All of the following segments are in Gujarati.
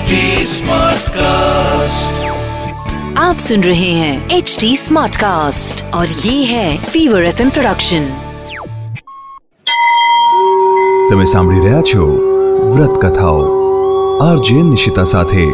HD Smartcast. आप सुन रहे हैं एच डी स्मार्ट कास्ट और ये है फीवर एफ प्रोडक्शन તમે સાંભળી રહ્યા છો વ્રત કથાઓ આરજે નિશિતા સાથે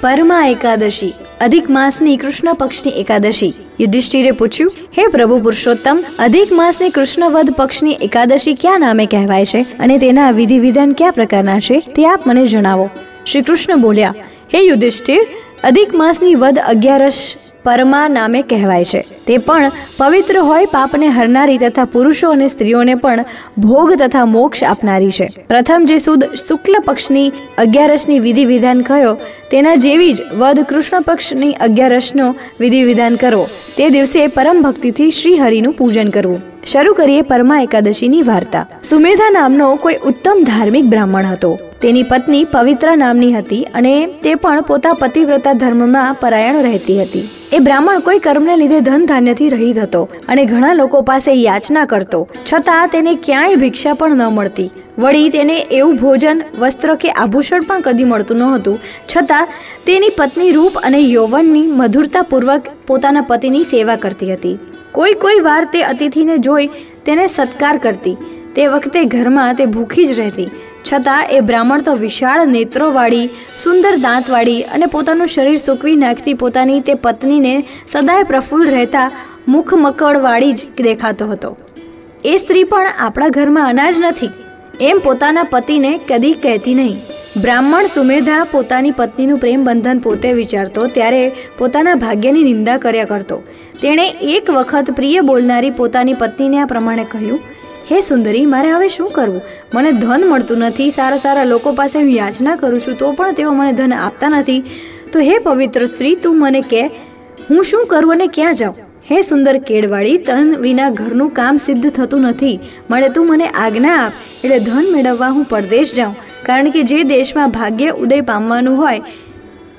પરમા એકાદશી અધિક માસની કૃષ્ણ પક્ષની એકાદશી. યુધિષ્ઠિરે પૂછ્યું, હે પ્રભુ પુરુષોત્તમ, અધિક માસની કૃષ્ણ વધ પક્ષની એકાદશી ક્યાં નામે કહેવાય છે અને તેના વિધિ વિધાન કયા પ્રકારના છે તે આપ મને જણાવો. શ્રી કૃષ્ણ બોલ્યા, હે યુધિષ્ઠિર, અધિક માસની વધ અગિયારસ પરમા નામે કહેવાય છે. તે પણ પવિત્ર હોય પાપને હરનારી તથા પુરુષો અને સ્ત્રીઓને પણ ભોગ તથા મોક્ષ આપનારી છે. પ્રથમ જે સુદ શુક્લ પક્ષની અગિયારસની વિધિ વિધાન કહ્યો, તેના જેવી જ વધ કૃષ્ણ પક્ષની અગિયારસનો વિધિ વિધાન કરવો તે દિવસે પરમ ભક્તિથી શ્રી હરિનું પૂજન કરવું. શરૂ કરીએ પરમા એકાદશીની વાર્તા. સુમેધા નામનો કોઈ ઉત્તમ ધાર્મિક બ્રાહ્મણ હતો. તેની પત્ની પવિત્ર નામની હતી અને તે પણ પોતા પતિવ્રતા ધર્મમાં પરાયણ રહેતી હતી. એ બ્રાહ્મણ કોઈ કર્મને લીધે ધન ધાન્યથી રહિત હતો અને ઘણા લોકો પાસે યાચના કરતો. છતાં તેને ક્યાંય ભિક્ષા પણ ન મળતી. વળી તેને એવું ભોજન, વસ્ત્ર કે આભૂષણ પણ કદી મળતું ન હતું છતાં તેની પત્ની રૂપ અને યૌવનની મધુરતાપૂર્વક પોતાના પતિની સેવા કરતી હતી. કોઈ કોઈ વાર તે અતિથિને જોઈ તેને સત્કાર કરતી. તે વખતે ઘરમાં તે ભૂખી જ રહેતી. છતાં એ બ્રાહ્મણ તો વિશાળ નેત્રોવાળી, સુંદર દાંતવાળી અને પોતાનું શરીર સૂકવી નાખતી પોતાની તે પત્નીને સદાય પ્રફુલ્લ રહેતા મુખમકળવાળી જ દેખાતો હતો. એ સ્ત્રી પણ આપણા ઘરમાં અનાજ નથી. એમ પોતાના પતિને કદી કહેતી નહીં. બ્રાહ્મણ સુમેધા પોતાની પત્નીનું પ્રેમ બંધન પોતે વિચારતો ત્યારે પોતાના ભાગ્યની નિંદા કર્યા કરતો. તેણે એક વખત પ્રિય બોલનારી પોતાની પત્નીને આ પ્રમાણે કહ્યું, હે સુંદરી, મારે હવે શું કરવું? મને ધન મળતું નથી, સારા સારા લોકો પાસે હું યાચના કરું છું, તો પણ તેઓ મને ધન આપતા નથી. તો હે પવિત્ર સ્ત્રી, તું મને કહે હું શું કરું અને ક્યાં જાઉં? હે સુંદર કેળવાળી, તન વિના ઘરનું કામ સિદ્ધ થતું નથી. મળે તું મને આજ્ઞા આપ, એટલે ધન મેળવવા હું પરદેશ જાઉં. કારણ કે જે દેશમાં ભાગ્ય ઉદય પામવાનું હોય,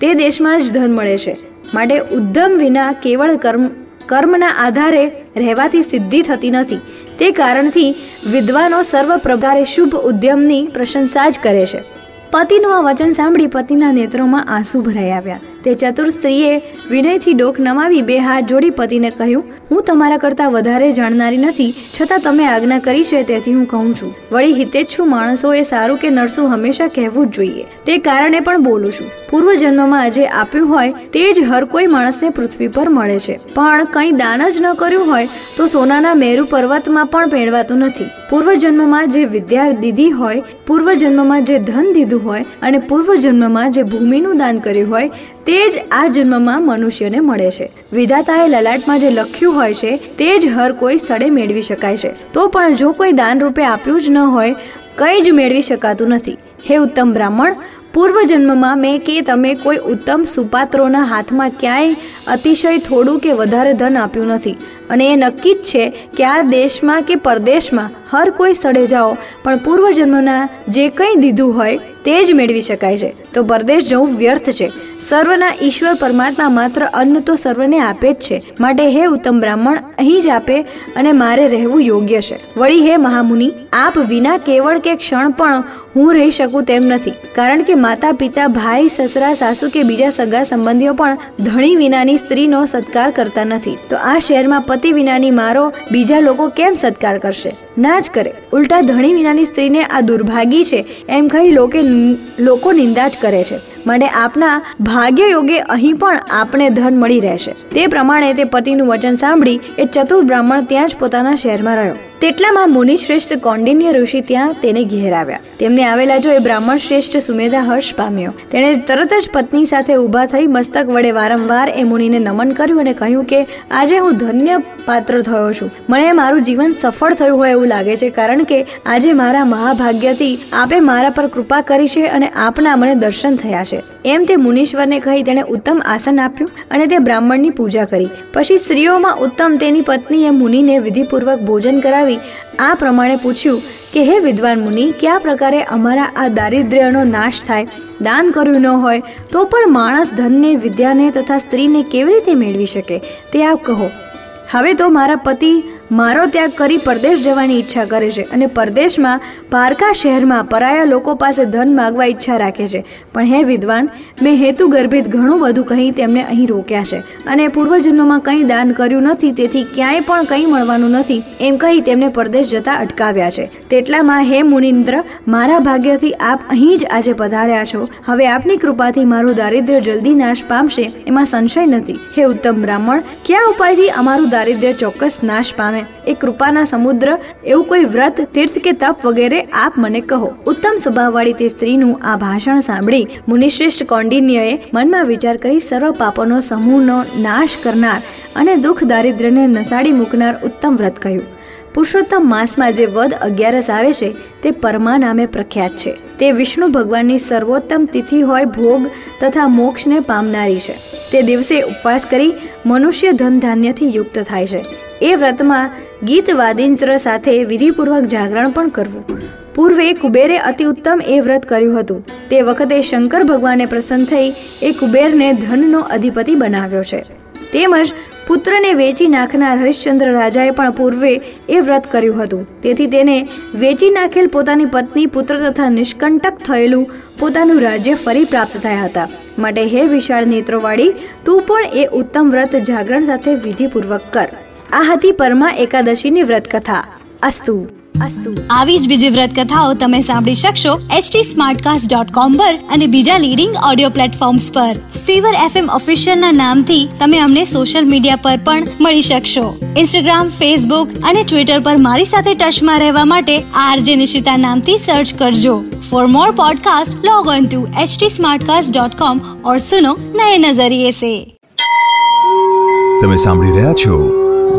તે દેશમાં જ ધન મળે છે. માટે ઉદ્ધમ વિના કેવળ કર્મ, કર્મના આધારે રહેવાથી સિદ્ધિ થતી નથી. તે કારણથી વિદ્વાનો સર્વ પ્રકારે શુભ ઉદ્યમની પ્રશંસા જ કરે છે. પતિનું આ વચન સાંભળી પતિના નેત્રોમાં આંસુ ભરાઈ આવ્યા. તે ચતુર સ્ત્રીએ વિનયથી ડોક નમાવી બે હાથ જોડી પતિને કહ્યું હું તમારા કરતાં વધારે જાણનારી નથી, છતાં તમે આજ્ઞા કરી છે તેથી હું કહું છું. વળી હિતેચ્છુ માણસો એ સારું કે નરસું હંમેશા કહેવું જ જોઈએ. તે કારણે પણ બોલું છું. પૂર્વ જન્મમાં જે આપ્યું હોય તે જ હર કોઈ માણસને પૃથ્વી પર મળે છે. પણ કંઈ દાન જ ન કર્યું હોય તો સોનાના મેરુ પર્વતમાં પણ પહેરવાતું નથી. પૂર્વ જન્મમાં જે વિદ્યા દીધી હોય પૂર્વ જન્મમાં જે ધન દીધું હોય અને પૂર્વ જન્મમાં જે ભૂમિનું દાન કર્યું હોય, તે જ આ જન્મમાં મનુષ્યને મળે છે. વિધાતાએ લલાટમાં જે લખ્યું હોય છે, તે જ હર કોઈ સડે મેળવી શકાય છે. તો પણ જો કોઈ દાન રૂપે આપ્યું જ ન હોય, કંઈ જ મેળવી શકાતું નથી. હે ઉત્તમ બ્રાહ્મણ પૂર્વ જન્મમાં મેં કે તમે કોઈ ઉત્તમ સુપાત્રોના હાથમાં ક્યાંય અતિશય થોડું કે વધારે ધન આપ્યું નથી. અને એ નક્કી જ છે કે આ દેશમાં કે પરદેશમાં હર કોઈ સ્થળે જાઓ, પણ પૂર્વ જન્મના જે કંઈ દીધું હોય, તે જ મેળવી શકાય છે. તો પરદેશ જવું વ્યર્થ છે. સર્વના ઈશ્વર પરમાત્મા માત્ર અન્ન તો સર્વને આપે જ છે. માટે હે ઉત્તમ બ્રાહ્મણ, અહીં જ આપે અને મારે રહેવું યોગ્ય છે. વળી હે મહામુનિ, આપ વિના કેવળ કે ક્ષણ પણ હું રહી શકું તેમ નથી. કારણ કે માતા, પિતા, ભાઈ, સસરા, સાસુ કે બીજા સગા સંબંધીઓ પણ ધણી વિનાની સ્ત્રીનો સત્કાર કરતા નથી. તો આ શહેરમાં પતિ વિનાની મારો બીજા લોકો કેમ સત્કાર કરશે? ના જ કરે. ઉલટા ધણી વિનાની સ્ત્રીને આ દુર્ભાગી છે એમ કહી લોકો નિંદા જ કરે છે. માટે આપના ભાગ્ય યોગે અહીં પણ આપણે ધન મળી રહેશે. તે પ્રમાણે તે પતિનું વચન સાંભળી એ ચતુર બ્રાહ્મણ ત્યાં જ પોતાના શહેરમાં રહ્યો. તેટલામાં મુનિ શ્રેષ્ઠ કૌંડિન્ય ઋષિ ત્યાં તેને ઘેર આવ્યા. તેમને આવેલા જો એ બ્રાહ્મણ શ્રેષ્ઠ સુમેધા હર્ષ પામ્યો. તેણે તરત જ પત્ની સાથે ઊભા થઈ મસ્તક વડે વારંવાર એ મુનિને નમન કર્યું અને કહ્યું કે, આજે હું ધન્ય પાત્ર થયો છું. મને મારું જીવન સફળ થયું હોય એવું લાગે છે, કારણ કે આજે મારા મહાભાગ્યથી આપે મારા પર કૃપા કરી છે અને આપના મને દર્શન થયા છે. એમ તે મુનીશ્વરને કહી તેણે ઉત્તમ આસન આપ્યું અને તે બ્રાહ્મણની પૂજા કરી. પછી સ્ત્રીઓમાં ઉત્તમ તેની પત્નીએ મુનિને વિધિપૂર્વક ભોજન કરાવી આ પ્રમાણે પૂછ્યું કે, હે વિદ્વાન મુનિ, કયા પ્રકારે અમારા આ દારિદ્ર્યનો નાશ થાય? દાન કર્યું ન હોય તો પણ માણસ ધનને, વિદ્યાને તથા સ્ત્રીને કેવી રીતે મેળવી શકે? તે આપ કહો. હવે તો મારા પતિ મારો ત્યાગ કરી પરદેશ જવાની ઈચ્છા કરે છે અને પરદેશમાં પારકા શહેરમાં પરાયા લોકો પાસે ધન માગવા ઈચ્છા રાખે છે. પણ હે વિદ્વાન, મેં હેતુ ગર્ભિત ઘણું બધું કહી તેમને અહીં રોક્યા છે. અને પૂર્વજન્મમાં કંઈ દાન કર્યું નથી, તેથી ક્યાંય પણ કંઈ મળવાનું નથી, એમ કહી તેમને પરદેશ જતા અટકાવ્યા છે. તેટલામાં, હે મુનિન્દ્ર, મારા ભાગ્યથી આપ અહીં જ આજે પધાર્યા છો. હવે આપની કૃપાથી મારું દારિદ્ર્ય જલ્દી નાશ પામશે, એમાં સંશય નથી. હે ઉત્તમ બ્રાહ્મણ, કયા ઉપાયથી અમારું દારિદ્ર્ય ચોક્કસ નાશ પામે? એ કૃપાના સમુદ્ર, એવું કોઈ વ્રત, તીર્થ કે તપ વગેરે આપ મને કહો, ઉત્તમ સ્વભાવવાળી તે સ્ત્રીનું આ ભાષણ સાંભળી મુનિશ્રેષ્ઠ કૌંડિન્યએ મનમાં વિચાર કરી સર્વ પાપોનો સમૂહનો નાશ કરનાર અને દુઃખ દારિદ્ર્યને નસાડી મૂકનાર ઉત્તમ વ્રત કહ્યું. પુરુષોત્તમ માસમાં જે વદ અગિયારસ આવે છે, તે પરમા નામે પ્રખ્યાત છે. તે વિષ્ણુ ભગવાનની સર્વોત્તમ તિથિ હોય ભોગ તથા મોક્ષને પામનારી છે. તે દિવસે ઉપવાસ કરી મનુષ્ય ધન ધાન્યથી યુક્ત થાય છે. એ વ્રતમાં ગીત વાદિંત્ર સાથે વિધિપૂર્વક જાગરણ પણ કરવું. પૂર્વે કુબેરે અતિ ઉત્તમ એ વ્રત કર્યું હતું. તે વખતે શંકર ભગવાને પ્રસન્ન થઈ એ કુબેરને ધનનો અધિપતિ બનાવ્યો છે. તેમજ પુત્રને વેચી નાખનાર હરિશ્ચંદ્ર રાજાએ પણ પૂર્વે એ વ્રત કર્યું હતું. તેથી તેને વેચી નાખેલ પોતાની પત્ની પુત્ર તથા નિષ્કંટક થયેલું પોતાનું રાજ્ય ફરી પ્રાપ્ત થયા હતા. માટે હે વિશાળ નેત્રોવાળી, તું પણ એ ઉત્તમ વ્રત જાગરણ સાથે વિધિપૂર્વક કર. આ હતી પરમા એકાદશીની વ્રત કથા અસ્તુ. અસ્તુ. આવી જ બીજી વ્રત કથાઓ તમે સાંભળી શકશો એચટી સ્માર્ટકાસ્ટ ડોટ કોમ પર અને બીજા લીડિંગ ઓડિયો પ્લેટફોર્મ્સ પર. ફીવર એફએમ ઓફિશિયલના નામથી તમે અમને સોશિયલ મીડિયા પર પણ મળી શકશો. ઇન્સ્ટાગ્રામ ફેસબુક અને ટ્વિટર પર મારી સાથે ટચમાં રહેવા માટે આરજે નિશિતા નામથી સર્ચ કરજો. For more podcast log on to H T और सुनो नए नजरिए से તમે સાંભળી રહ્યા છો